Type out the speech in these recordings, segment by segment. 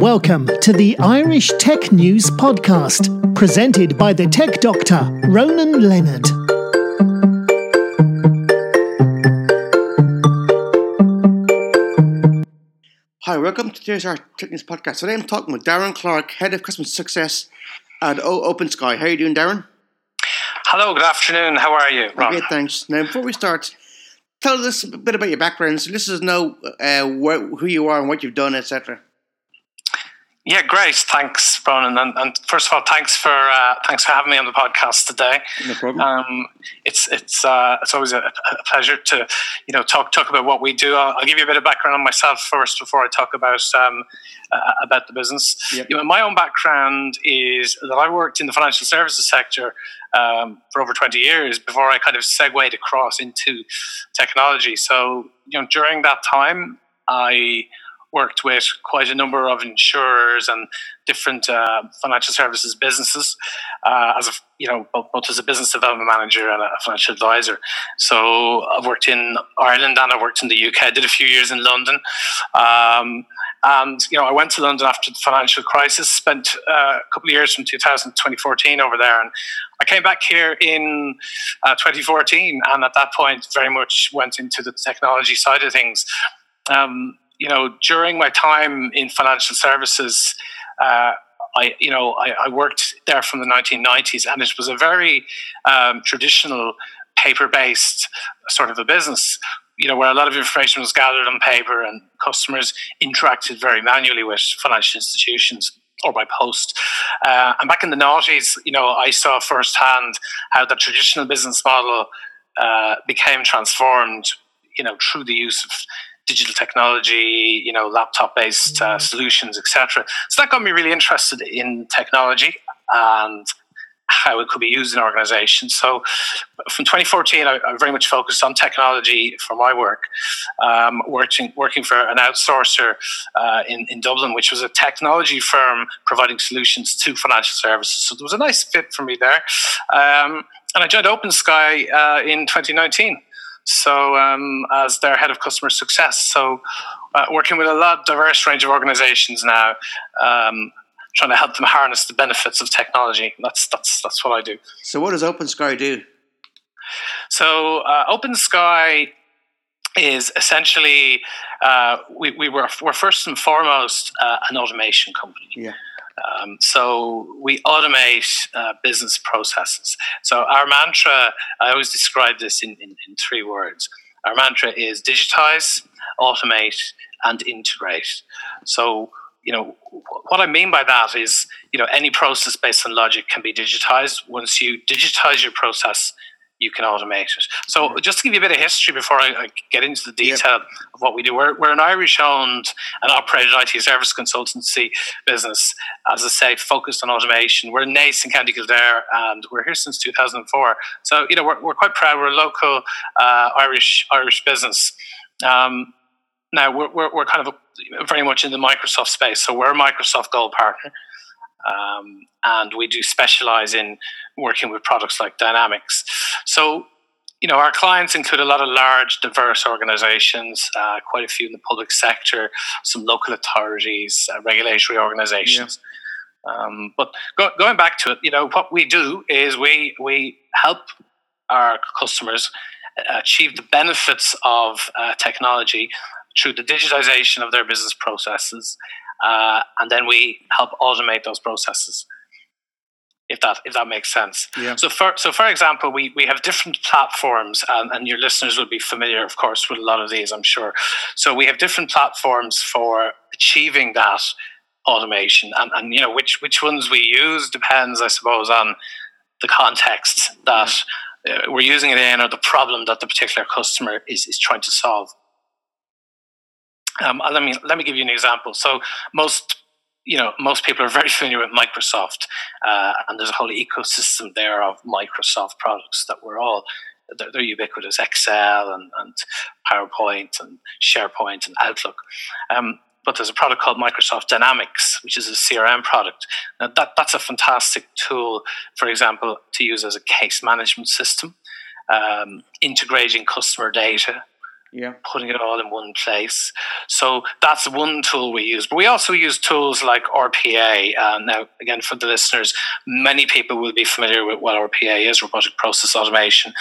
Welcome to the Irish Tech News Podcast, presented by the tech doctor, Ronan Leonard. Hi, welcome to today's Irish Tech News Podcast. Today I'm talking with Darren Clarke, Head of Customer Success at o- OpenSky. How are you doing, Darren? Hello, good afternoon. How are you, Ron? Great, thanks. Now, before we start, tell us a bit about your background so listeners know uh, wh- who you are and what you've done, etc. Yeah, great. Thanks, Ronan. And, and first of all, thanks for uh, thanks for having me on the podcast today. No problem. Um, it's it's uh, it's always a, a pleasure to you know talk talk about what we do. I'll, I'll give you a bit of background on myself first before I talk about um, uh, about the business. Yep. You know, my own background is that I worked in the financial services sector um, for over twenty years before I kind of segued across into technology. So you know, during that time, I worked with quite a number of insurers and different uh, financial services businesses uh, as a you know both, as a business development manager and a financial advisor. So I've worked in Ireland and I worked in the UK. I did a few years in London. Um, and you know, I went to London after the financial crisis. Spent uh, a couple of years from 2000 to 2014 over there, and I came back here in uh, 2014. And at that point, very much went into the technology side of things. Um, you know, during my time in financial services, uh, I, you know, I, I, worked there from the 1990s, and it was a very um, traditional paper-based sort of a business. You know, where a lot of information was gathered on paper, and customers interacted very manually with financial institutions or by post. Uh, and back in the noughties, you know, I saw firsthand how the traditional business model uh, became transformed. You know, through the use of digital technology, you know, laptop-based uh, solutions, etc. So that got me really interested in technology and how it could be used in organizations. So from 2014, I, I very much focused on technology for my work, um, working, working for an outsourcer uh, in, in Dublin, which was a technology firm providing solutions to financial services. So there was a nice fit for me there. Um, and I joined OpenSky uh, in 2019 so um, as their head of customer success. So uh, working with a lot diverse range of organizations now, um, trying to help them harness the benefits of technology. That's that's that's what I do. So what does OpenSky do? So uh, OpenSky is essentially uh, we, we were we're first and foremost uh, an automation company. Yeah. Um, so we automate uh, business processes. So our mantra, I always describe this in, in, in three words. Our mantra is digitize, automate, and integrate. So you know what I mean by that is you know any process based on logic can be digitized. Once you digitize your process, you can automate it. So, just to give you a bit of history before I, I get into the detail yep. of what we do, we're, we're an Irish owned and operated IT service consultancy business, as I say, focused on automation. We're in Naas in County Kildare and we're here since 2004. So, you know, we're, we're quite proud. We're a local uh, Irish Irish business. Um, now, we're, we're, we're kind of a, very much in the Microsoft space. So, we're a Microsoft Gold partner. Um, and we do specialize in working with products like Dynamics. So, you know, our clients include a lot of large, diverse organizations, uh, quite a few in the public sector, some local authorities, uh, regulatory organizations. Yeah. Um, but go, going back to it, you know, what we do is we we help our customers achieve the benefits of uh, technology through the digitization of their business processes uh, and then we help automate those processes. If that if that makes sense. Yeah. So for so for example, we we have different platforms, and, and your listeners will be familiar, of course, with a lot of these, I'm sure. So we have different platforms for achieving that automation, and, and you know which which ones we use depends, I suppose, on the context that uh, we're using it in or the problem that the particular customer is is trying to solve. Um, let me let me give you an example. So most you know most people are very familiar with Microsoft, uh, and there's a whole ecosystem there of Microsoft products that we're all they're, they're ubiquitous. Excel and, and, PowerPoint and SharePoint and Outlook. Um, but there's a product called Microsoft Dynamics, which is a CRM product. Now that, that's a fantastic tool, for example, to use as a case management system, um, integrating customer data yeah. putting it all in one place. So that's one tool we use. But we also use tools like RPA. Uh, now, again, for the listeners, many people will be familiar with what RPA is, robotic process automation.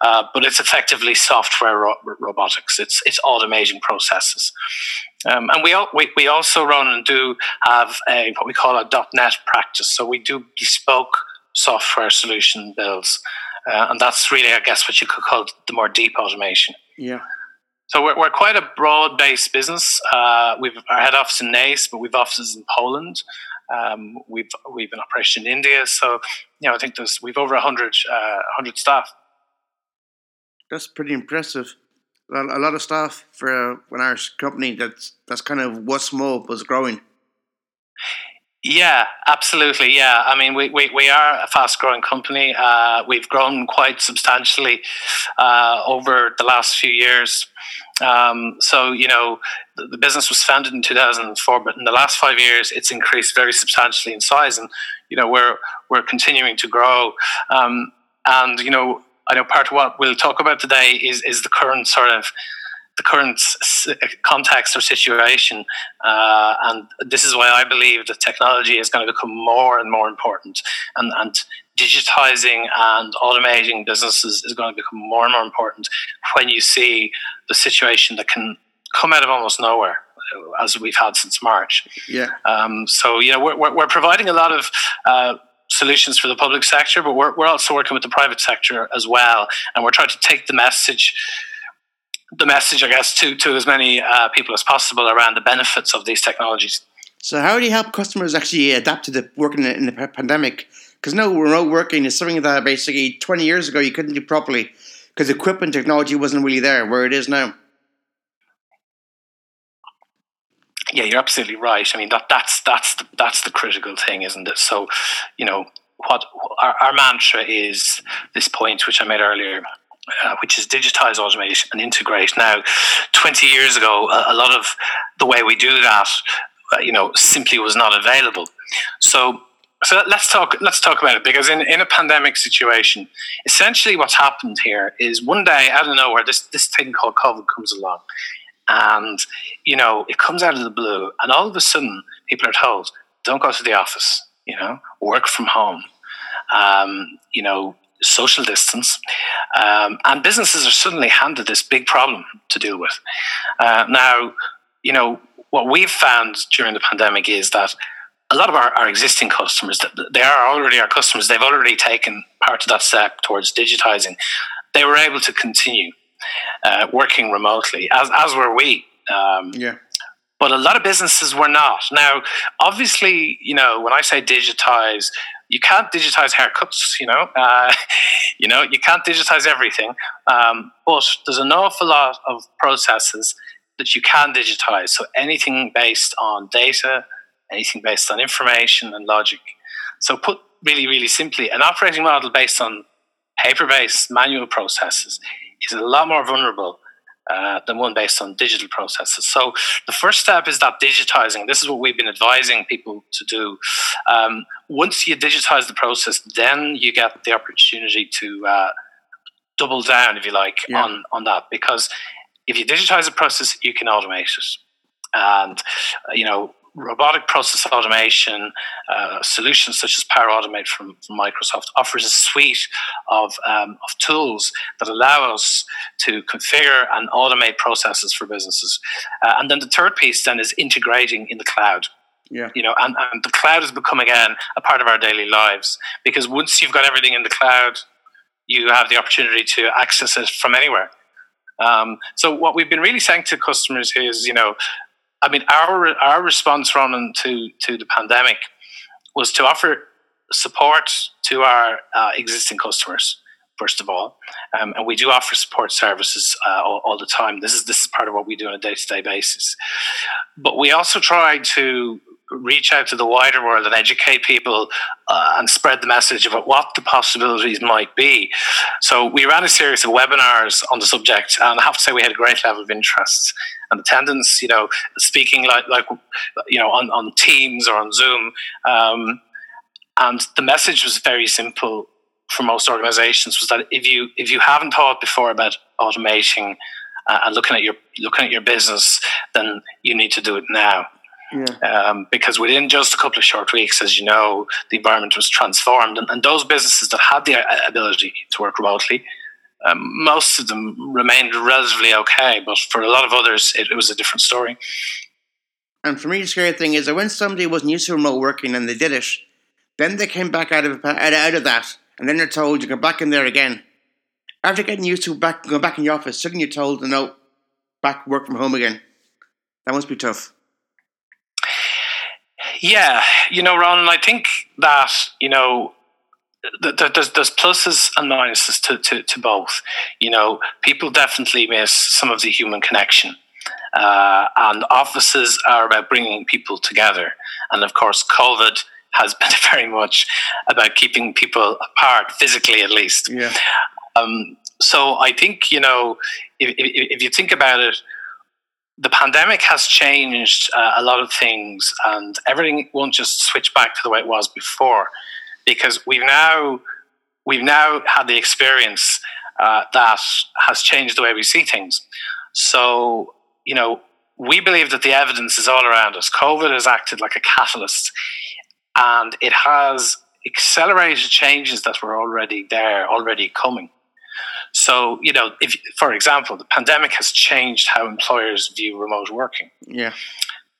Uh, but it's effectively software ro- robotics. It's it's automating processes. Um, and we, all, we we also run and do have a what we call a .NET practice. So we do bespoke software solution builds. Uh, and that's really, I guess, what you could call the more deep automation. Yeah. So we're, we're quite a broad-based business. Uh, we've our head office in Naas, but we've offices in Poland. Um, we've we've an operation in India. So you know, I think there's we've over 100, uh, 100 staff. That's pretty impressive. A lot of staff for an Irish company that's that's kind of was small but growing. Yeah, absolutely. Yeah, I mean, we, we, we are a fast growing company. Uh, we've grown quite substantially uh, over the last few years. Um, so, you know, the, the, business was founded in 2004, but in the last five years, it's increased very substantially in size. And, you know, we're, we're continuing to grow. Um, and, you know, I know part of what we'll talk about today is, is the current sort of the current context or situation. Uh, and this is why I believe that technology is going to become more and more important. And, and digitizing and automating businesses is going to become more and more important when you see the situation that can come out of almost nowhere as we've had since March. Yeah. Um, so, you know, we're, we're providing a lot of uh, solutions for the public sector, but we're, we're also working with the private sector as well. And we're trying to take the message the message, I guess, to to as many uh, people as possible around the benefits of these technologies. So, how do you help customers actually adapt to the working in the pandemic? Because no, remote working is something that basically 20 years ago you couldn't do properly because equipment technology wasn't really there where it is now. Yeah, you're absolutely right. I mean that that's that's the, that's the critical thing, isn't it? So, you know, what our, our mantra is this point which I made earlier uh, which is digitize, automate, and integrate. Now, 20 years ago, a, a lot of the way we do that, uh, you know, simply was not available. So, so let's talk. Let's talk about it because in, in a pandemic situation, essentially what's happened here is one day out of nowhere, this this thing called COVID comes along, and you know it comes out of the blue, and all of a sudden people are told, "Don't go to the office," you know, work from home. Um, you know, social distance, um, and businesses are suddenly handed this big problem to deal with. Uh, now, you know, what we've found during the pandemic is that a lot of our, our existing customers, they are already our customers, they've already taken part of that step towards digitizing. They were able to continue uh, working remotely, as, as were we. Um, yeah but a lot of businesses were not. Now, obviously, you know, when I say digitize, you can't digitize haircuts, you know, uh, you know, you can't digitize everything. Um, but there's an awful lot of processes that you can digitize. So anything based on data, anything based on information and logic. So put really, really simply, an operating model based on paper-based manual processes is a lot more vulnerable uh, than one based on digital processes. So the first step is that digitizing. This is what we've been advising people to do. Um, once you digitize the process, then you get the opportunity to uh, double down, if you like, yeah. on on that because if you digitize the process, you can automate it. And uh, you know, robotic process automation uh, solutions such as Power Automate from, from, Microsoft offers a suite of, um, of tools that allow us to configure and automate processes for businesses. Uh, and then the third piece then is integrating in the cloud. Yeah. You know, and, and the cloud has become again a part of our daily lives because once you've got everything in the cloud, you have the opportunity to access it from anywhere. Um, so what we've been really saying to customers is, you know, I mean, our our response, Ronan, to to the pandemic was to offer support to our uh, existing customers first of all, um, and we do offer support services uh, all, all, the time. This is this is part of what we do on a day to day basis. But we also try to reach out to the wider world and educate people uh, and spread the message about what the possibilities might be. So we ran a series of webinars on the subject, and I have to say we had a great level of interest and attendance. You know, speaking like like you know on on Teams or on Zoom. Um, and the message was very simple for most organizations was that if you if you haven't thought before about automating uh, and looking at your looking at your business, then you need to do it now. Yeah. Um, because within just a couple of short weeks, as you know, the environment was transformed, and, and those businesses that had the uh, ability to work remotely, um, most of them remained relatively okay, but for a lot of others, it, it was a different story. And for me, the scary thing is that when somebody wasn't used to remote working and they did it, then they came back out of out of that, and then they're told you go back in there again. After getting used to back going back in the office, suddenly you're told to no, back work from home again. That must be tough. Yeah, you know, Ron, I think that you know there's there's pluses and minuses to, to, to both. You know, people definitely miss some of the human connection. Uh, and offices are about bringing people together. And of course, COVID has been very much about keeping people apart, physically at least. Yeah. Um, so I think, you know, if, if, if, you think about it, the pandemic has changed uh, a lot of things, and everything won't just switch back to the way it was before, because we've now we've now had the experience uh, that has changed the way we see things. So you know, we believe that the evidence is all around us. COVID has acted like a catalyst, and it has accelerated changes that were already there, already coming. So, you know, if, for example, the pandemic has changed how employers view remote working. Yeah.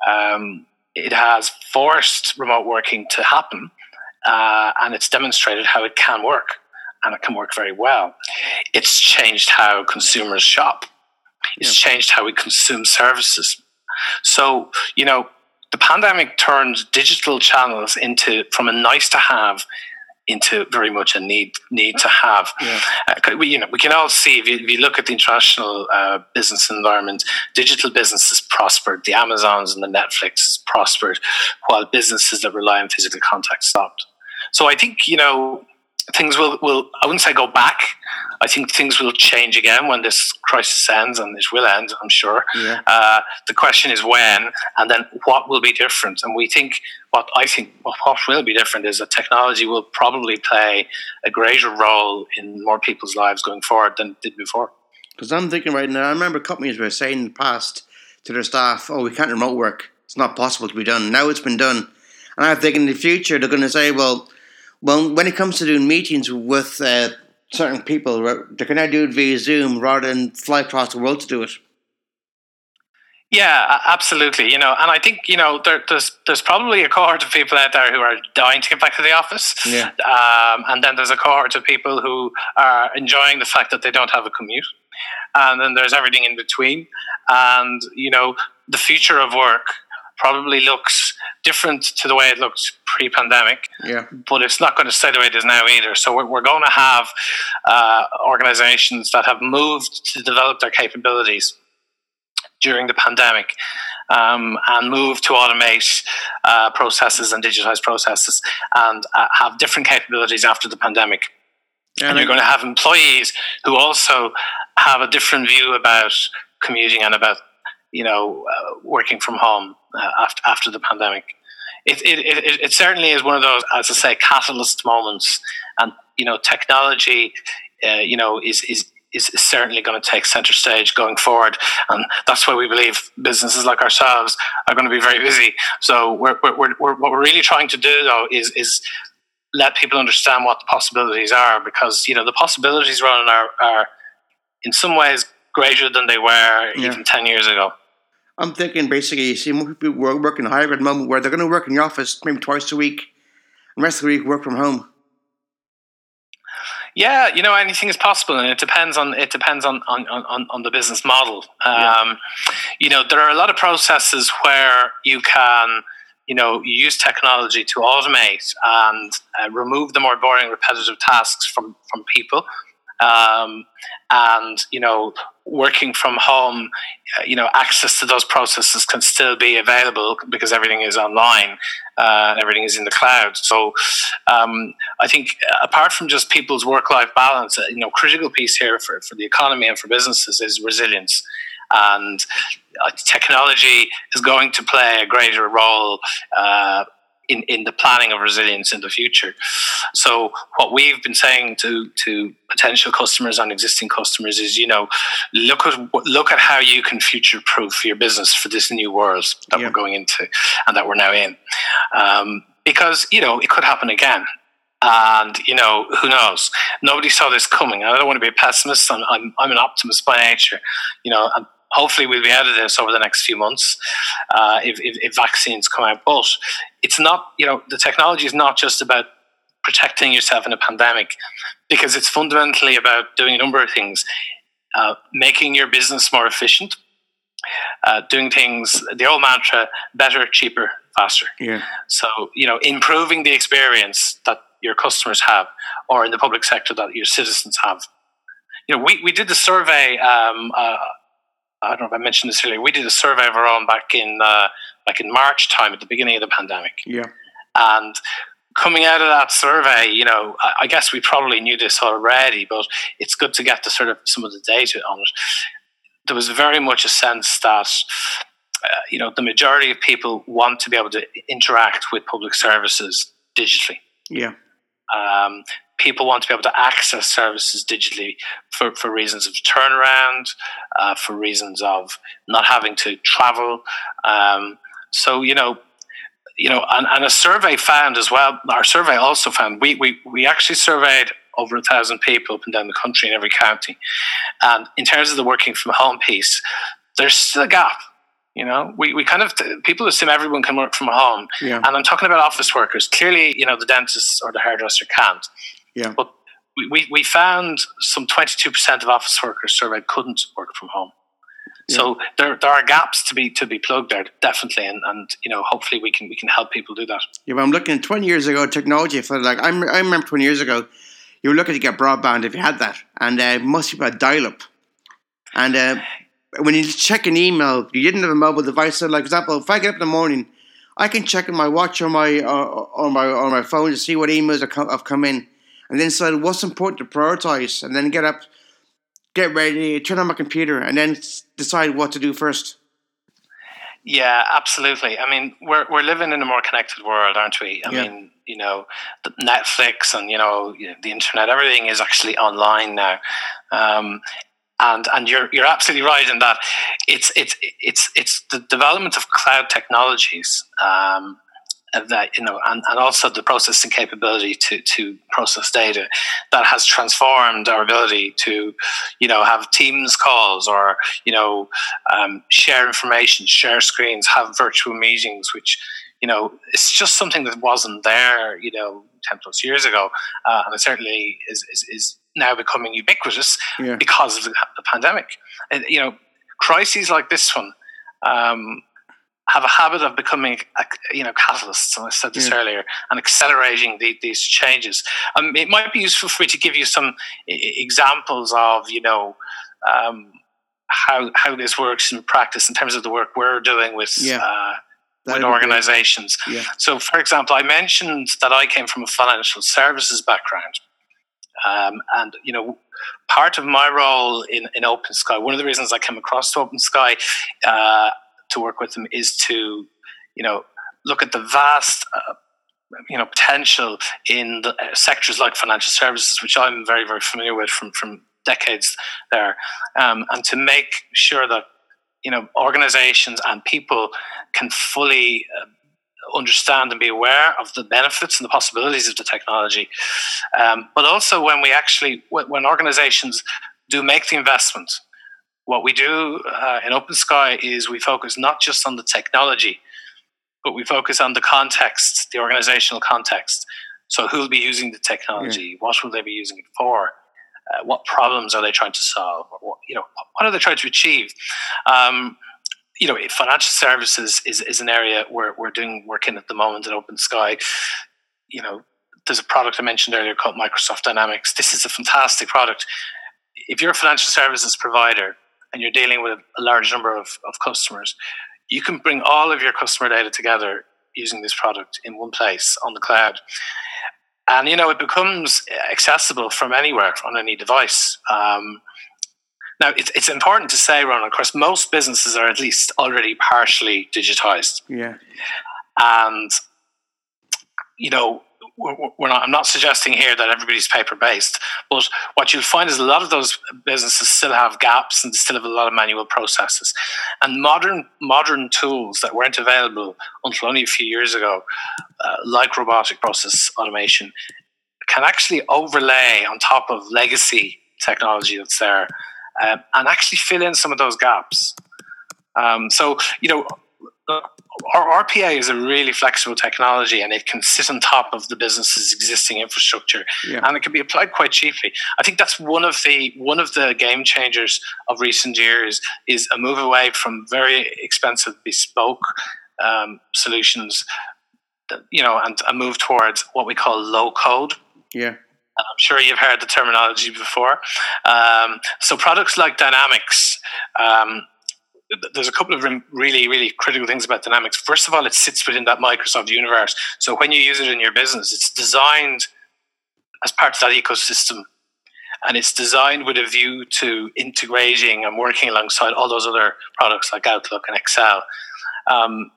Um, it has forced remote working to happen, uh, and it's demonstrated how it can work, and it can work very well. It's changed how consumers shop. It's yeah. changed how we consume services. So, you know, the pandemic turned digital channels into from a nice to have into very much a need need to have. Yeah. Uh, we, you know, we can all see if you, if you look at the international uh, business environment, digital businesses prospered, the Amazons and the Netflix prospered, while businesses that rely on physical contact stopped. So I think you know things will, will I wouldn't say go back. I think things will change again when this crisis ends, and it will end, I'm sure. Yeah. Uh, the question is when, and then what will be different. And we think what I think what will be different is that technology will probably play a greater role in more people's lives going forward than it did before. Because I'm thinking right now, I remember companies were saying in the past to their staff, "Oh, we can't remote work; it's not possible to be done." Now it's been done, and I think in the future they're going to say, "Well." Well, when it comes to doing meetings with uh, certain people, they can now do it via Zoom rather than fly across the world to do it. Yeah, absolutely. You know, and I think you know there, there's there's probably a cohort of people out there who are dying to get back to the office. Yeah. Um, and then there's a cohort of people who are enjoying the fact that they don't have a commute, and then there's everything in between. And you know, the future of work probably looks different to the way it looked pre-pandemic. Yeah. But it's not going to stay the way it is now either. So we're, we're going to have uh, organizations that have moved to develop their capabilities during the pandemic um, and move to automate uh, processes and digitize processes and uh, have different capabilities after the pandemic. Yeah, and you're going to have employees who also have a different view about commuting and about you know uh, working from home uh, after after the pandemic. It, it, it, it certainly is one of those, as I say, catalyst moments, and you know, technology, uh, you know, is is is certainly going to take center stage going forward, and that's why we believe businesses like ourselves are going to be very busy. So, we're, we're, we're, what we're really trying to do, though, is is let people understand what the possibilities are, because you know the possibilities running are are in some ways greater than they were yeah. even ten years ago. I'm thinking basically, you see more people working hybrid at the moment where they're going to work in the office maybe twice a week, and the rest of the week work from home. Yeah, you know, anything is possible, and it depends on it depends on on, on, on the business model. Um, yeah. You know, there are a lot of processes where you can, you know, use technology to automate and uh, remove the more boring, repetitive tasks from from people. Um, and you know working from home uh, you know access to those processes can still be available because everything is online uh, and everything is in the cloud. So um, i think uh, apart from just people's work life balance uh, you know critical piece here for, for the economy and for businesses is resilience. And technology is going to play a greater role uh, in, in the planning of resilience in the future. So what we've been saying to to potential customers and existing customers is, you know, look at look at how you can future proof your business for this new world that yeah. we're going into and that we're now in, um, because you know it could happen again. And you know who knows? Nobody saw this coming. I don't want to be a pessimist. I'm, I'm, I'm an optimist by nature. You know, and hopefully we'll be out of this over the next few months uh, if, if, if, vaccines come out. But it's not, you know, the technology is not just about protecting yourself in a pandemic because it's fundamentally about doing a number of things. Uh, making your business more efficient, uh, doing things, the old mantra, better, cheaper, faster. Yeah. So, you know, improving the experience that your customers have or in the public sector that your citizens have. You know, we, we did the survey um, uh, I don't know if I mentioned this earlier. We did a survey of our own back in uh, back in March time at the beginning of the pandemic. Yeah, and coming out of that survey, you know, I, I guess we probably knew this already, but it's good to get the sort of some of the data on it. There was very much a sense that. Uh, you know, the majority of people want to be able to interact with public services digitally. Yeah. Um, people want to be able to access services digitally for, for reasons of turnaround, uh, for reasons of not having to travel. Um, so, you know, you know, and, and a survey found as well, our survey also found, we, we, we actually surveyed over a thousand people up and down the country in every county. And in terms of the working from home piece, there's still a gap. You know, we, we kind of people assume everyone can work from home, yeah. and I'm talking about office workers. Clearly, you know, the dentist or the hairdresser can't. Yeah. But we, we, found some 22% of office workers surveyed couldn't work from home. Yeah. So there, there are gaps to be to be plugged there, definitely, and, and you know hopefully we can we can help people do that. Yeah, but I'm looking twenty years ago, technology. For like I'm, I remember twenty years ago, you were looking to get broadband if you had that, and uh, most people had dial up. And uh, when you check an email, you didn't have a mobile device. So, like for example, if I get up in the morning, I can check in my watch or my uh, or my or my phone to see what emails have come in and then decide what's important to prioritize, and then get up, get ready, turn on my computer, and then decide what to do first. Yeah, absolutely. I mean, we're we're living in a more connected world, aren't we? I yeah. mean, you know, Netflix and you know the internet, everything is actually online now. Um, and and you're you're absolutely right in that it's it's it's it's the development of cloud technologies um, that you know, and, and also the processing capability to to process data that has transformed our ability to, you know, have Teams calls or you know, um, share information, share screens, have virtual meetings, which you know, it's just something that wasn't there, you know, ten plus years ago, uh, and it certainly is, is, is now becoming ubiquitous yeah. because of the, the pandemic. And, you know, crises like this one. Um, have a habit of becoming, you know, catalysts. And I said this yeah. earlier, and accelerating the, these changes. Um, it might be useful for me to give you some examples of, you know, um, how how this works in practice in terms of the work we're doing with. Yeah. Uh, with organizations. Yeah. So, for example, I mentioned that I came from a financial services background. Um, and, you know, part of my role in, in OpenSky, one of the reasons I came across to OpenSky uh, to work with them is to, you know, look at the vast, uh, you know, potential in the uh, sectors like financial services, which I'm very, very familiar with from from decades there, um, and to make sure that you know organizations and people can fully uh, understand and be aware of the benefits and the possibilities of the technology. Um, but also when we actually, when organizations do make the investment, what we do uh, in OpenSky is we focus not just on the technology, but we focus on the context, the organizational context. So, who will be using the technology? Yeah. What will they be using it for? Uh, what problems are they trying to solve? What, you know, what are they trying to achieve? Um, you know, financial services is, is an area where we're doing work in at the moment in OpenSky. You know, there's a product I mentioned earlier called Microsoft Dynamics. This is a fantastic product. If you're a financial services provider, and you're dealing with a large number of, of customers, you can bring all of your customer data together using this product in one place on the cloud. And you know it becomes accessible from anywhere on any device. Um, now it's it's important to say, Ron. Of course, most businesses are at least already partially digitized. Yeah. And you know, we're not, I'm not suggesting here that everybody's paper based, but what you'll find is a lot of those businesses still have gaps and still have a lot of manual processes. And modern modern tools that weren't available until only a few years ago, uh, like robotic process automation, can actually overlay on top of legacy technology that's there um, and actually fill in some of those gaps. Um, so, you know, our RPA is a really flexible technology and it can sit on top of the business's existing infrastructure yeah. and it can be applied quite cheaply. I think that's one of the one of the game changers of recent years is a move away from very expensive bespoke um, solutions, you know, and a move towards what we call low code. Yeah. I'm sure you've heard the terminology before. Um, so products like Dynamics, um, there's a couple of really, really critical things about Dynamics. First of all, it sits within that Microsoft universe. So when you use it in your business, it's designed as part of that ecosystem. And it's designed with a view to integrating and working alongside all those other products like Outlook and Excel. Um,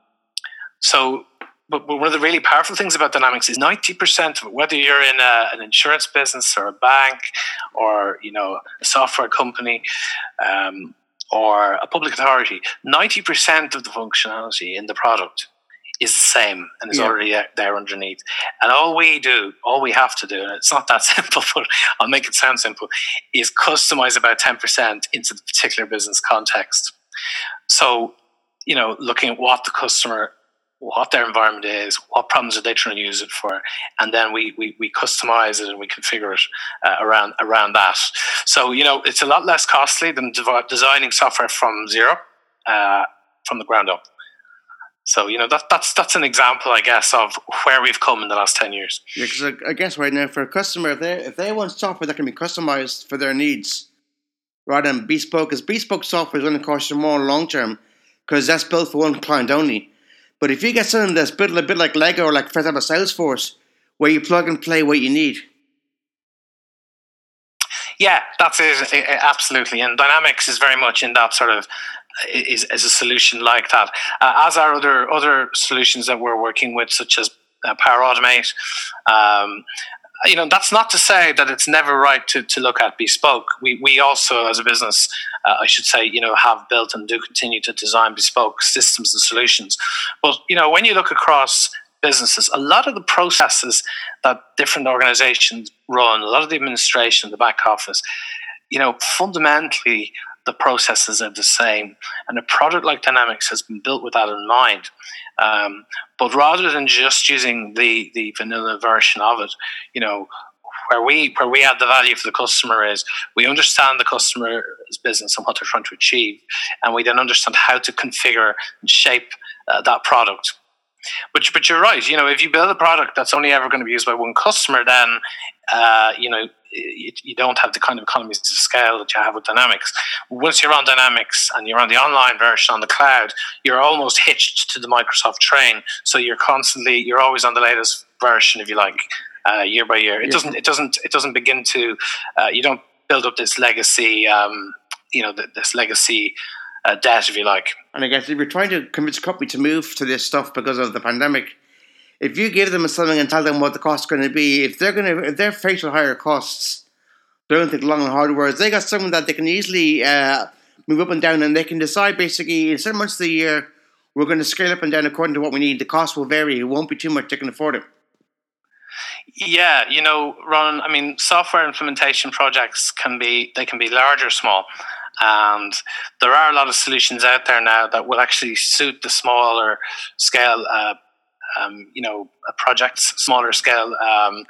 so, but, one of the really powerful things about Dynamics is 90% of it, whether you're in a, an insurance business or a bank or, you know, a software company, um, or a public authority, 90% of the functionality in the product is the same and is yeah. already there underneath. And all we do, all we have to do, and it's not that simple, but I'll make it sound simple, is customize about 10% into the particular business context. So, you know, looking at what the customer what their environment is, what problems are they trying to use it for, and then we we, we customize it and we configure it uh, around around that. So you know it's a lot less costly than designing software from zero, uh, from the ground up. So you know that that's that's an example, I guess, of where we've come in the last ten years. Yeah, because I, I guess right now for a customer, if they if they want software that can be customized for their needs, rather than bespoke, because bespoke software is going to cost you more long term, because that's built for one client only but if you get something that's built a bit like Lego or like for example Salesforce, where you plug and play what you need. Yeah, that's it. Absolutely, and Dynamics is very much in that sort of is, is a solution like that. Uh, as are other other solutions that we're working with, such as uh, Power Automate, um, you know that's not to say that it's never right to, to look at bespoke. We, we also as a business uh, i should say you know have built and do continue to design bespoke systems and solutions. But you know when you look across businesses a lot of the processes that different organizations run a lot of the administration the back office you know fundamentally the processes are the same. And a product like Dynamics has been built with that in mind. Um, but rather than just using the, the vanilla version of it, you know, where we where we add the value for the customer is we understand the customer's business and what they're trying to achieve, and we then understand how to configure and shape uh, that product. But but you're right. You know, if you build a product that's only ever going to be used by one customer, then uh, you know you, you, don't have the kind of economies of scale that you have with Dynamics. Once you're on Dynamics and you're on the online version on the cloud, you're almost hitched to the Microsoft train. So you're constantly, you're always on the latest version, if you like, uh, year by year. It yeah. doesn't, it doesn't, it doesn't begin to. Uh, you don't build up this legacy, um, you know, this legacy. Uh, debt, if you like. And I guess if you're trying to convince a company to move to this stuff because of the pandemic, if you give them something and tell them what the cost is going to be, if they're going to, if they're faced with higher costs, they don't think long and hard words. They got something that they can easily uh, move up and down, and they can decide basically in certain months of the year we're going to scale up and down according to what we need. The cost will vary; it won't be too much. They can afford it. Yeah, you know, Ron. I mean, software implementation projects can be they can be large or small, and there are a lot of solutions out there now that will actually suit the smaller scale uh, um, you know, projects, smaller scale um,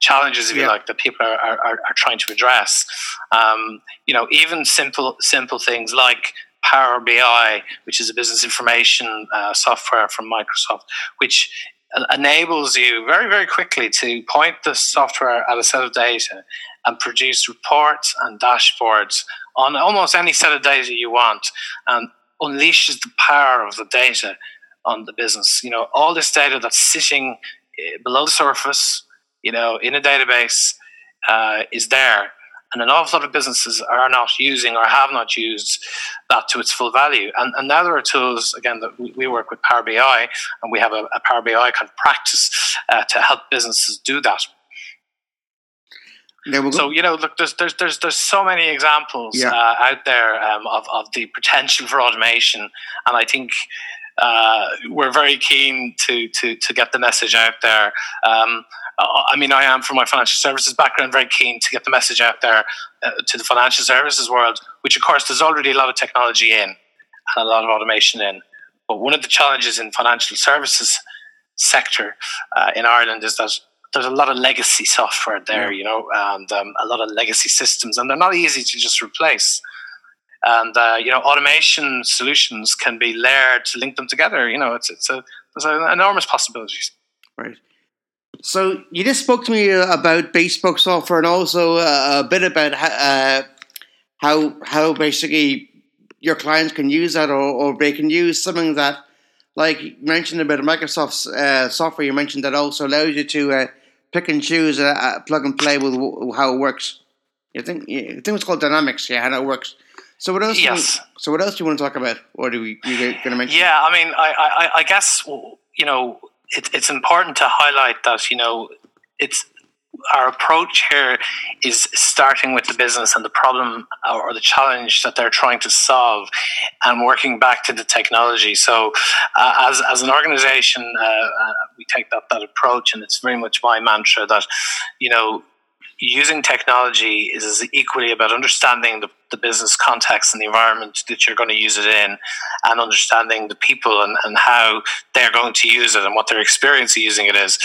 challenges, if yeah. you like, that people are, are, are trying to address. Um, you know, even simple simple things like Power BI, which is a business information uh, software from Microsoft, which enables you very very quickly to point the software at a set of data and produce reports and dashboards on almost any set of data you want and unleashes the power of the data on the business. You know, all this data that's sitting eh, below the surface, you know, in a database uh, is there. And an awful lot of businesses are not using or have not used that to its full value. And, and now there are tools, again, that we, we work with Power BI, and we have a, a Power BI kind of practice uh, to help businesses do that. So you know, look, there's there's there's there's so many examples yeah. uh, out there um, of of the potential for automation, and I think uh, we're very keen to to to get the message out there. Um, I mean, I am from my financial services background, very keen to get the message out there uh, to the financial services world, which of course there's already a lot of technology in and a lot of automation in. But one of the challenges in financial services sector uh, in Ireland is that there's a lot of legacy software there, yeah. you know, and um, a lot of legacy systems, and they're not easy to just replace. And uh, you know, automation solutions can be layered to link them together. You know, it's it's a there's enormous possibilities. Right. So you just spoke to me uh, about bespoke software and also uh, a bit about how, uh, how how basically your clients can use that or, or they can use something that like you mentioned about Microsoft's uh, software you mentioned that also allows you to uh, pick and choose a, a, plug and play with how it works. You think you think it's called dynamics, yeah, how it works. So what else? Yes. You, so what else do you want to talk about, or do we you going to mention? Yeah, I mean, I, I, I guess you know it, it's important to highlight that you know it's our approach here is starting with the business and the problem or the challenge that they're trying to solve and working back to the technology. So, uh, as, as an organization, uh, uh, we take that, that approach, and it's very much my mantra that, you know, using technology is equally about understanding the, the business context and the environment that you're going to use it in and understanding the people and, and how they're going to use it and what their experience of using it is.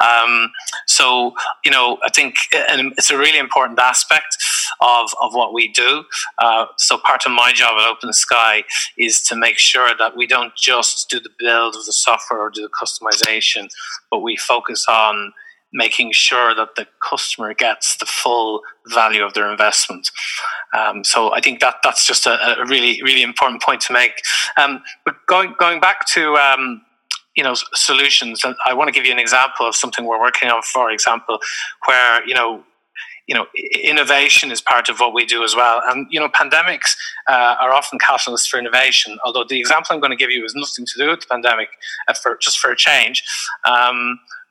Um, so, you know, I think it's a really important aspect of, of what we do. Uh, so, part of my job at OpenSky is to make sure that we don't just do the build of the software or do the customization, but we focus on making sure that the customer gets the full value of their investment. Um, so I think that that's just a, a, really really important point to make. Um, but going going back to um, you know solutions, I want to give you an example of something we're working on. For example, where you know you know, innovation is part of what we do as well. And, you know, pandemics uh, are often catalysts for innovation, although the example I'm going to give you is nothing to do with the pandemic, uh, for, just for a change.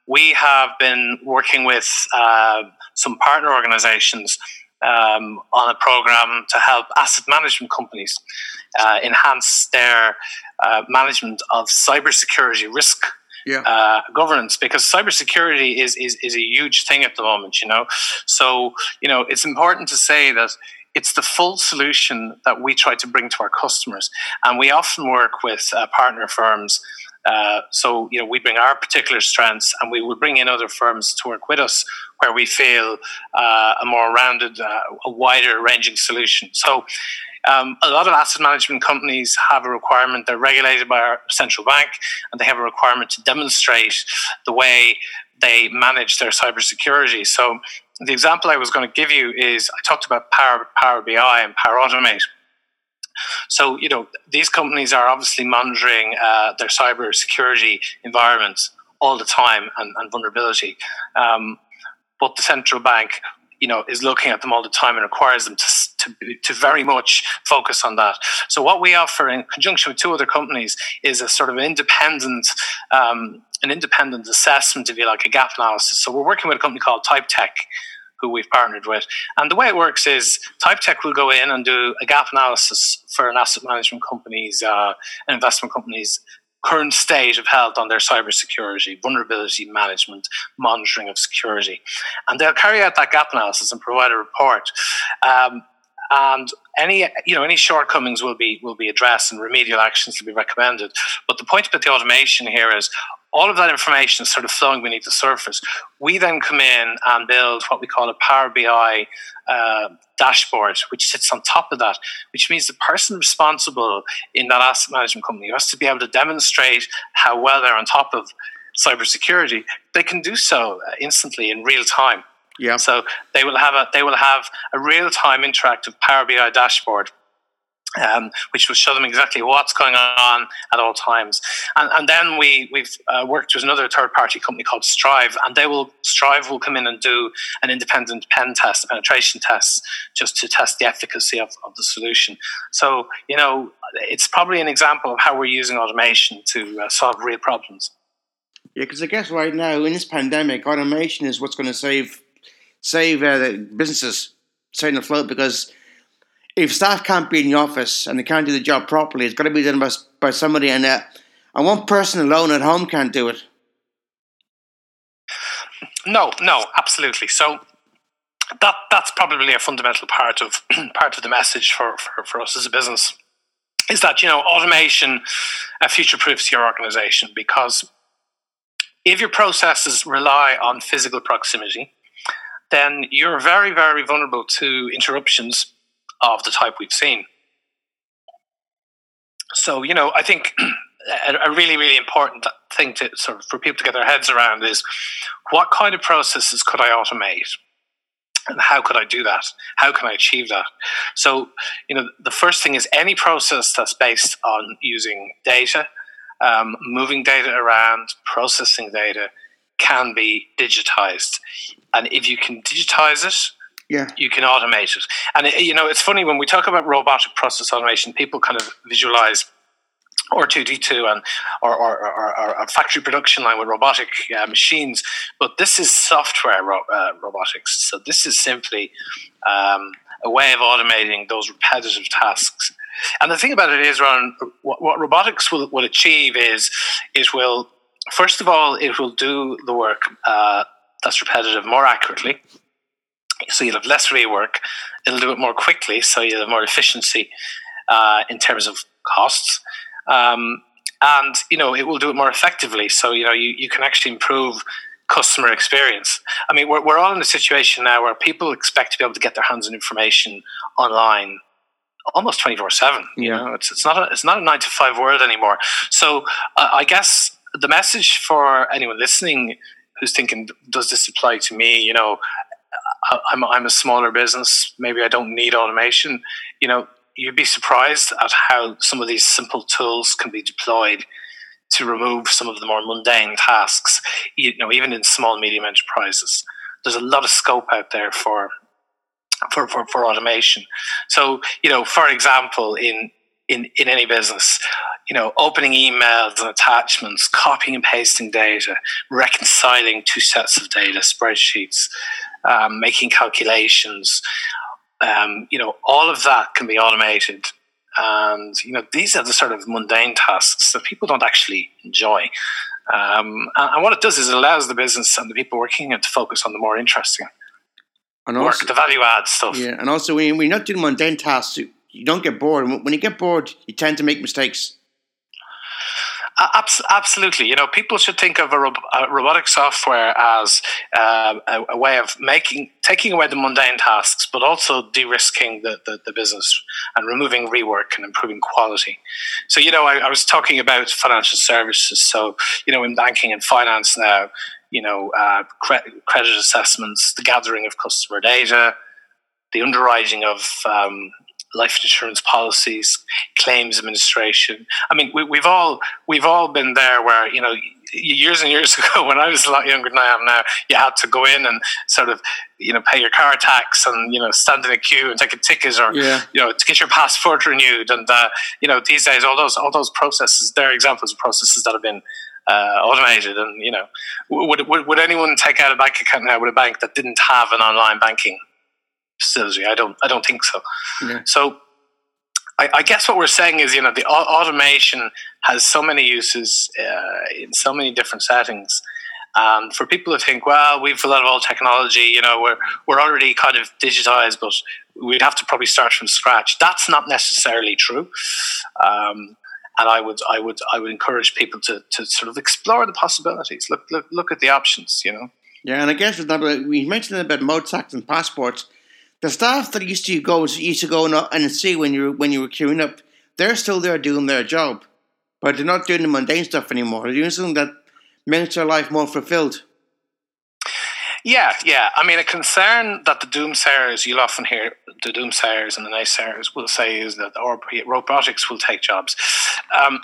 We have been working with uh, some partner organizations um, on a program to help asset management companies uh, enhance their uh, management of cybersecurity risk yeah. Uh, governance because cybersecurity is, is is a huge thing at the moment. You know, so you know it's important to say that it's the full solution that we try to bring to our customers, and we often work with uh, partner firms uh, so, you know, we bring our particular strengths and we will bring in other firms to work with us where we feel uh, a more rounded, uh, a wider ranging solution. So, um, a lot of asset management companies have a requirement, they're regulated by our central bank, and they have a requirement to demonstrate the way they manage their cybersecurity. So, the example I was going to give you is I talked about Power, Power BI and Power Automate. So, you know, these companies are obviously monitoring uh, their cyber security environments all the time and, and vulnerability. Um, but the central bank, you know, is looking at them all the time and requires them to, to, to very much focus on that. So, what we offer in conjunction with two other companies is a sort of independent. Um, an independent assessment, if you like, a gap analysis. So we're working with a company called TypeTech, who we've partnered with. And the way it works is TypeTech will go in and do a gap analysis for an asset management company's, uh, investment company's current state of health on their cybersecurity, vulnerability management, monitoring of security. And they'll carry out that gap analysis and provide a report. Um, and any you know any shortcomings will be will be addressed and remedial actions will be recommended. But the point about the automation here is all of that information is sort of flowing beneath the surface. We then come in and build what we call a Power BI uh, dashboard, which sits on top of that, which means the person responsible in that asset management company has to be able to demonstrate how well they're on top of cybersecurity. They can do so uh, instantly in real time. Yeah. So they will have a they will have a real time interactive Power BI dashboard um, which will show them exactly what's going on at all times. And, and then we, we've uh, worked with another third party company called Strive, and they will Strive will come in and do an independent pen test, a penetration test, just to test the efficacy of, of the solution. So, you know, it's probably an example of how we're using automation to uh, solve real problems. Yeah, because I guess right now in this pandemic, automation is what's going to save save uh, businesses staying afloat because if staff can't be in the office and they can't do the job properly, it's got to be done by, by somebody, and uh, and one person alone at home can't do it. No, no, absolutely. So that that's probably a fundamental part of part of the message for, for, for us as a business is that you know automation uh, future proofs your organization because if your processes rely on physical proximity, then you're very very vulnerable to interruptions of the type we've seen. So, you know, I think a, really, really important thing to sort of for people to get their heads around is what kind of processes could I automate? And how could I do that? How can I achieve that? So, you know, the first thing is any process that's based on using data, um, moving data around, processing data can be digitized. And if you can digitize it, yeah. you can automate it. And it, you know, it's funny when we talk about robotic process automation, people kind of visualize R2D2 and or, or, or, or, a factory production line with robotic uh, machines, but this is software ro- uh, robotics. So this is simply um, a way of automating those repetitive tasks. And the thing about it is, Ron, what, what robotics will, will achieve is it will, first of all, it will do the work uh, that's repetitive more accurately. So you'll have less rework. It'll do it more quickly, so you'll have more efficiency uh, in terms of costs. Um, and you know it will do it more effectively. So you know you, you can actually improve customer experience. I mean, we're, we're all in a situation now where people expect to be able to get their hands on information online almost 24 7 you know it's, it's not a it's not a 9 to 5 world anymore so uh, i guess the message for anyone listening who's thinking does this apply to me you know I'm, I'm a smaller business. Maybe I don't need automation. You know, you'd be surprised at how some of these simple tools can be deployed to remove some of the more mundane tasks. You know, even in small medium enterprises, there's a lot of scope out there for for, for, for automation. So, you know, for example, in in, in any business, you know, opening emails and attachments, copying and pasting data, reconciling two sets of data, spreadsheets, um, making calculations. Um, you know, all of that can be automated. And, you know, these are the sort of mundane tasks that people don't actually enjoy. Um, and what it does is it allows the business and the people working it to focus on the more interesting and also, work, the value add stuff. Yeah, and also when you're not doing mundane tasks, you don't get bored. When you get bored, you tend to make mistakes. Absolutely. You know, people should think of a, ro- a robotic software as uh, a, a, way of making, taking away the mundane tasks, but also de-risking the, the, the, business and removing rework and improving quality. So, you know, I, I was talking about financial services. So, you know, in banking and finance now, you know, uh, cre- credit assessments, the gathering of customer data, the underwriting of um, life insurance policies, claims administration. I mean, we, have all we've all been there where you know years and years ago when I was a lot younger than I am now, you had to go in and sort of you know pay your car tax and you know stand in a queue and take a ticket or yeah. you know to get your passport renewed and uh, you know these days all those all those processes they're examples of processes that have been uh, automated and you know would, would would anyone take out a bank account now with a bank that didn't have an online banking facility. I don't I don't think so. Yeah. So I, I, guess what we're saying is you know the automation has so many uses uh, in so many different settings. And for people who think, well, we've a lot of old technology, you know, we're we're already kind of digitized, but we'd have to probably start from scratch. That's not necessarily true. Um, and I would, I would, I would encourage people to, to sort of explore the possibilities. Look, look, look at the options. You know. Yeah, and I guess we mentioned about tax and passports the staff that used to go used to go and see when you when you were queuing up, they're still there doing their job, but they're not doing the mundane stuff anymore. They're doing something that makes their life more fulfilled. Yeah, yeah. I mean, a concern that the doomsayers, you'll often hear the doomsayers and the naysayers will say is that robotics will take jobs. Um,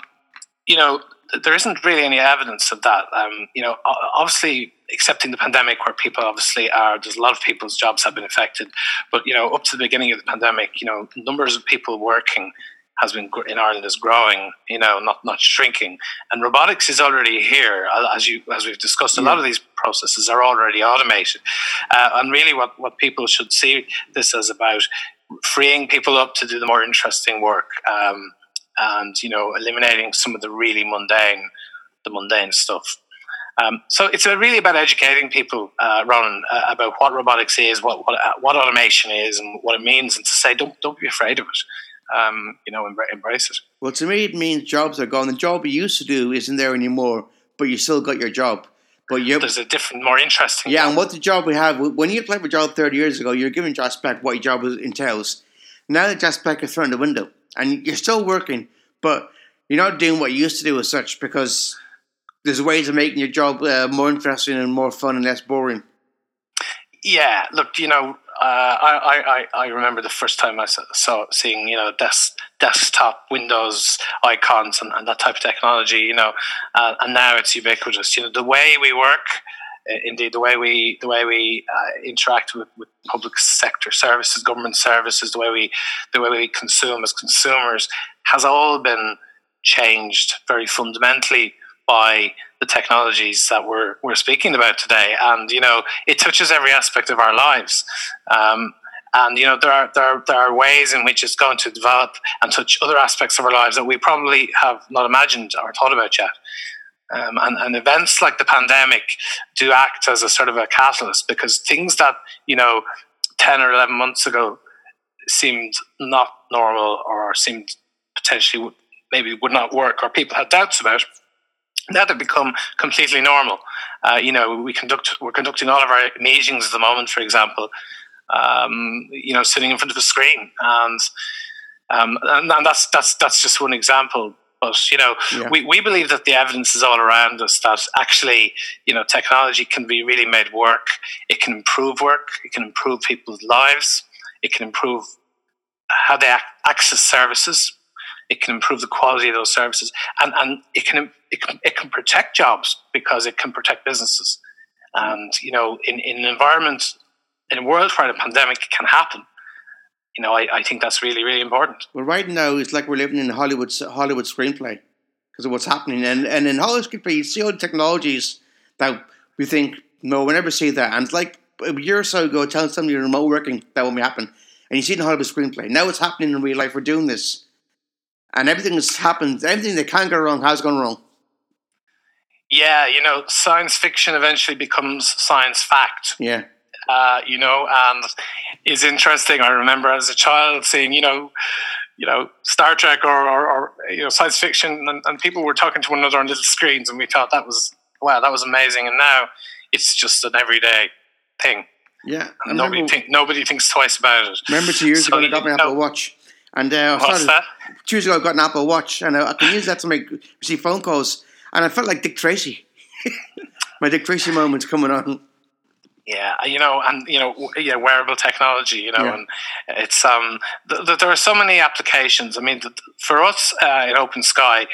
you know, there isn't really any evidence of that. Um, you know, obviously, excepting the pandemic, where people obviously are, there's a lot of people's jobs have been affected. But you know, up to the beginning of the pandemic, you know, numbers of people working has been in Ireland is growing, you know, not not shrinking. And robotics is already here, as you as we've discussed. A lot of these processes are already automated, uh, and really, what what people should see this as about freeing people up to do the more interesting work, um, and you know, eliminating some of the really mundane, the mundane stuff. Um, so it's really about educating people, uh, Ronan, uh, about what robotics is, what what, uh, what automation is, and what it means, and to say don't don't be afraid of it um, you know, embrace it. Well, to me, it means jobs are gone. The job you used to do isn't there anymore, but you still got your job. But you, there's a different, more interesting. Yeah, job. and what the job we have when you applied for a job 30 years ago, you're given job spec what your job entails. Now the job spec is thrown the window, and you're still working, but you're not doing what you used to do as such because there's ways of making your job uh, more interesting and more fun and less boring. Yeah, look, you know, uh, I, I, I remember the first time I saw seeing you know desk, desktop Windows icons and, and that type of technology, you know, uh, and now it's ubiquitous. You know, the way we work, indeed, the way we the way we uh, interact with, with public sector services, government services, the way we the way we consume as consumers has all been changed very fundamentally by the technologies that we're we're speaking about today, and you know it touches every aspect of our lives. Um, and you know there are, there are there are ways in which it's going to develop and touch other aspects of our lives that we probably have not imagined or thought about yet. Um, and, and events like the pandemic do act as a sort of a catalyst because things that you know ten or eleven months ago seemed not normal or seemed potentially maybe would not work or people had doubts about now they've become completely normal. Uh, you know, we conduct we're conducting all of our meetings at the moment, for example. Um, you know, sitting in front of a screen, and, um, and and, that's that's that's just one example. But you know, yeah. we, we believe that the evidence is all around us that actually, you know, technology can be really made work. It can improve work. It can improve people's lives. It can improve how they access services. It can improve the quality of those services, and and it can it can, it can protect jobs because it can protect businesses. And you know, in, in an environment, in a world where a pandemic can happen, you know, I, I think that's really really important. Well, right now it's like we're living in a Hollywood Hollywood screenplay because of what's happening, and and in Hollywood screenplay you see all the technologies that we think no, we never see that, and it's like a year or so ago telling somebody remote working that won't happen, and you see it in Hollywood screenplay. Now it's happening in real life. We're doing this and everything has happened. Everything that can go wrong has gone wrong. Yeah, you know, science fiction eventually becomes science fact. Yeah. Uh, you know, and is interesting. I remember as a child seeing, you know, you know, Star Trek or, or, or you know, science fiction, and, and, people were talking to one another on little screens, and we thought that was wow, that was amazing. And now it's just an everyday thing. Yeah, nobody think nobody thinks twice about it. Remember two years so, ago, I got my Apple Watch, and uh, What's started, that? two years ago, I got an Apple Watch, and I, I can use that to make receive phone calls, and I felt like Dick Tracy. My Dick Tracy moment's coming on. Yeah, you know, and you know, yeah, wearable technology, you know, yeah. and it's um, th- th- there are so many applications. I mean, th- for us uh, in OpenSky,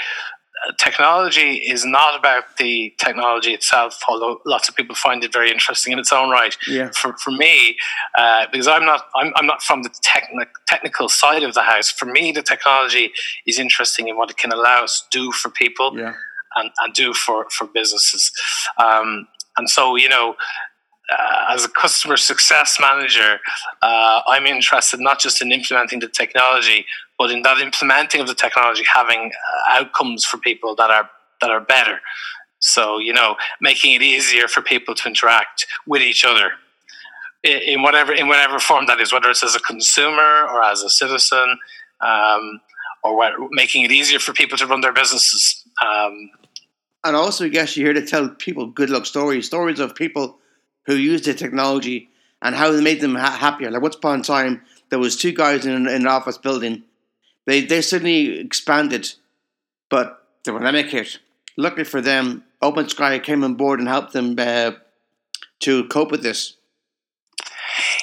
technology is not about the technology itself, although lots of people find it very interesting in its own right. Yeah. For, for me, uh, because I'm not I'm, I'm not from the techni- technical side of the house. For me, the technology is interesting in what it can allow us to do for people yeah. And, and do for for businesses. Um, and so, you know, uh, as a customer success manager, uh, I'm interested not just in implementing the technology, but in that implementing of the technology having uh, outcomes for people that are that are better. So you know, making it easier for people to interact with each other in whatever in whatever form that is, whether it's as a consumer or as a citizen, um, or what, making it easier for people to run their businesses. Um, and also, I guess you're here to tell people good luck stories, stories of people who used the technology and how it made them ha- happier. Like once upon a time, there was two guys in, in an office building. They they suddenly expanded, but the pandemic hit. Luckily for them, OpenSky came on board and helped them uh, to cope with this?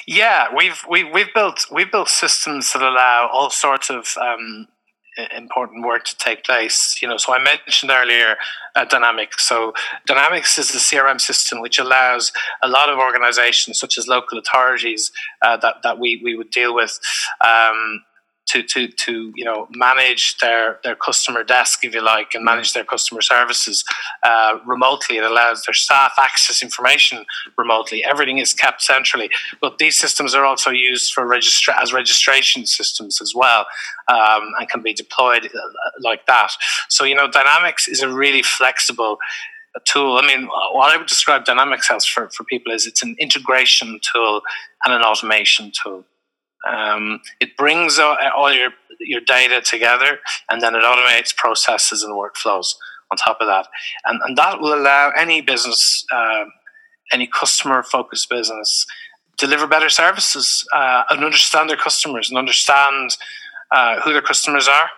Yeah, we've we, have we've built we've built systems that allow all sorts of um, important work to take place. You know, so I mentioned earlier uh, Dynamics. So Dynamics is the CRM system which allows a lot of organizations, such as local authorities, uh, that that we we would deal with. Um, to, to, to you know manage their, their customer desk if you like and manage their customer services uh, remotely it allows their staff access information remotely everything is kept centrally but these systems are also used for registra- as registration systems as well um, and can be deployed uh, like that so you know dynamics is a really flexible tool. I mean, what I would describe Dynamics as for, for people is it's an integration tool and an automation tool. Um, it brings all, your your data together, and then it automates processes and workflows on top of that, and and that will allow any business, uh, any customer focused business, deliver better services uh, and understand their customers and understand uh, who their customers are,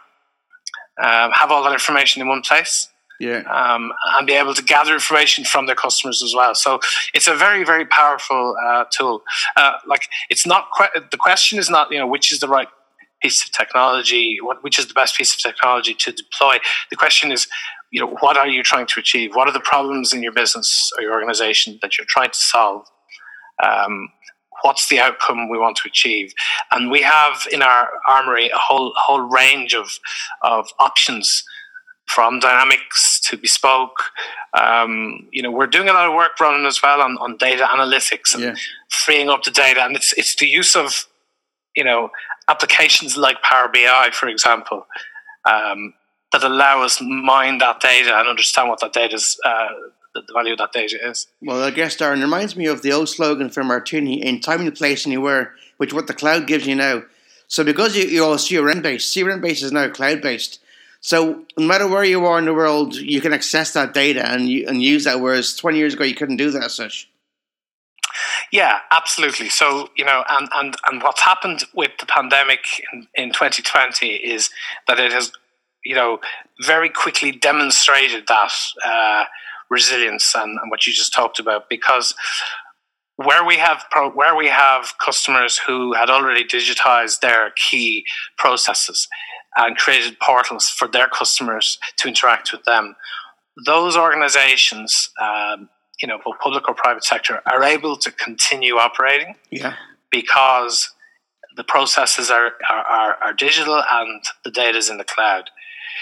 um, have all that information in one place yeah. Um, and be able to gather information from their customers as well. So it's a very, very powerful uh, tool. Uh, like it's not que- the question is not you know which is the right piece of technology, what, which is the best piece of technology to deploy. The question is, you know, what are you trying to achieve? What are the problems in your business or your organization that you're trying to solve? Um, what's the outcome we want to achieve? And we have in our armory a whole whole range of of options from dynamics to bespoke. Um, you know, we're doing a lot of work running as well on, on data analytics and yeah. freeing up the data. And it's, it's the use of, you know, applications like Power BI, for example, um, that allow us mine that data and understand what that data is, uh, the value of that data is. Well, I guess, Darren, reminds me of the old slogan from Martini, in time and place anywhere, which what the cloud gives you now. So because you, you're all CRM based, CRM based is now cloud based. So no matter where you are in the world, you can access that data and and use that. Whereas twenty years ago, you couldn't do that as such. Yeah, absolutely. So you know, and and and what's happened with the pandemic in, in 2020 is that it has, you know, very quickly demonstrated that uh, resilience and, and what you just talked about because where we have pro- where we have customers who had already digitized their key processes and created portals for their customers to interact with them. Those organizations, um, you know, both public or private sector, are able to continue operating yeah. because the processes are, are, are, digital and the data is in the cloud.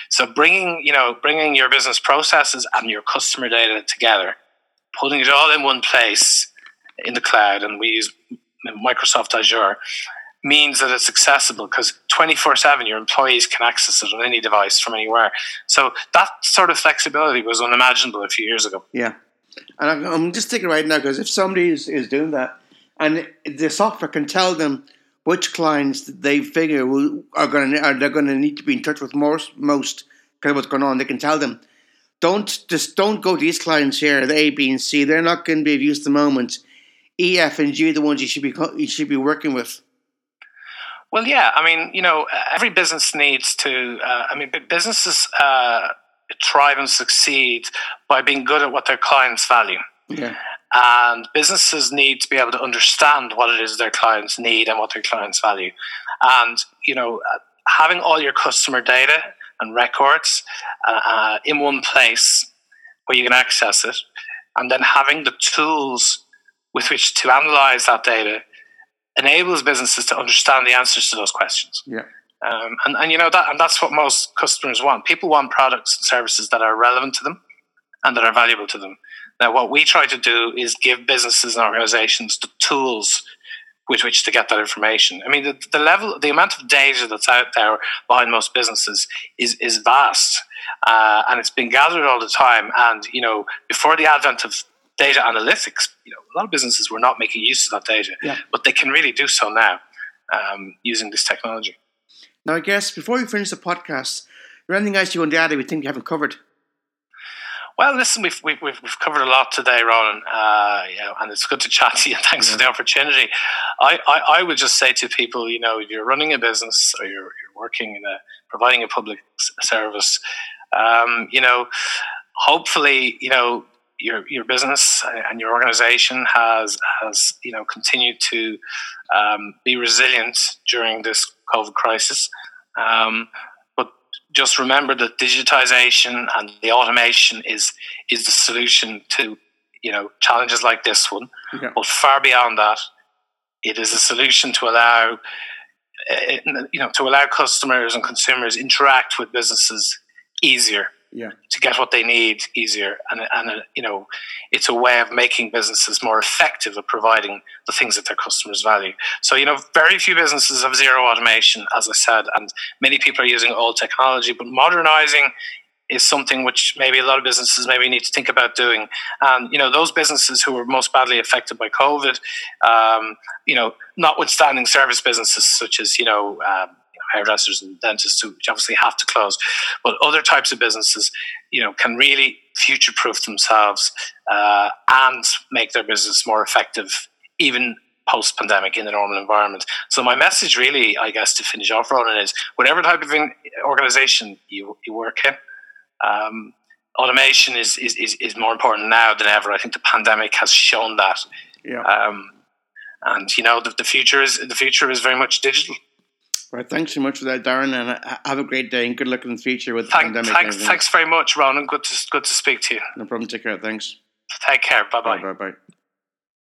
So bringing, you know, bringing your business processes and your customer data together, putting it all in one place in the cloud, and we use Microsoft Azure, means that it's accessible because 24 7 your employees can access it on any device from anywhere. So that sort of flexibility was unimaginable a few years ago. Yeah. And I'm just thinking right now because if somebody is, is doing that and the software can tell them which clients they figure will, are going to are they're going to need to be in touch with most most of what's going on, they can tell them. Don't just don't go to these clients here, the A, B, and C. They're not going to be of use at the moment. E, F, and G are the ones you should be you should be working with. Well, yeah. I mean, you know, every business needs to. Uh, I mean, businesses uh, thrive and succeed by being good at what their clients value. Yeah. And businesses need to be able to understand what it is their clients need and what their clients value. And you know, uh, having all your customer data and records uh, uh, in one place where you can access it, and then having the tools with which to analyze that data enables businesses to understand the answers to those questions. Yeah. Um, and, and you know that and that's what most customers want. People want products and services that are relevant to them and that are valuable to them. Now, what we try to do is give businesses and organizations the tools with which to get that information. I mean, the, the level, the amount of data that's out there behind most businesses is is vast, uh, and it's been gathered all the time. And you know, before the advent of data analytics, you know, a lot of businesses were not making use of that data, yeah. but they can really do so now um, using this technology. Now, I guess before we finish the podcast, is there anything else you want to add that we think you haven't covered? Well, listen, we've, we've, we've covered a lot today, Ronan, uh, you know, and it's good to chat to you. Thanks yeah. for the opportunity. I, I, I, would just say to people, you know, if you're running a business or you're, you're working in a providing a public service, um, you know, hopefully, you know, your your business and your organization has has you know continued to um, be resilient during this COVID crisis. Um, but just remember that digitization and the automation is is the solution to you know challenges like this one. But far beyond that, it is a solution to allow uh, you know to allow customers and consumers interact with businesses easier yeah. to get what they need easier. And, and uh, you know, it's a way of making businesses more effective at providing the things that their customers value. So, you know, very few businesses have zero automation, as I said, and many people are using old technology, but modernizing is something which maybe a lot of businesses maybe need to think about doing. And you know, those businesses who were most badly affected by COVID, um, you know, notwithstanding service businesses such as you know um, hairdressers and dentists who obviously have to close. But other types of businesses, you know, can really future-proof themselves uh, and make their business more effective, even post-pandemic in the normal environment. So my message, really, I guess, to finish off, Ronan, is whatever type of organization you, you work in. Um, automation is, is, is, is, more important now than ever. I think the pandemic has shown that. Yeah. Um, and you know the, the future is the future is very much digital. Right. Thanks so much for that, Darren, and uh, have a great day and good luck in the future with Thank, the pandemic. Thanks, thanks very much, Ronan. Good to good to speak to you. No problem. Take care. Thanks. Take care. Bye bye. Bye bye.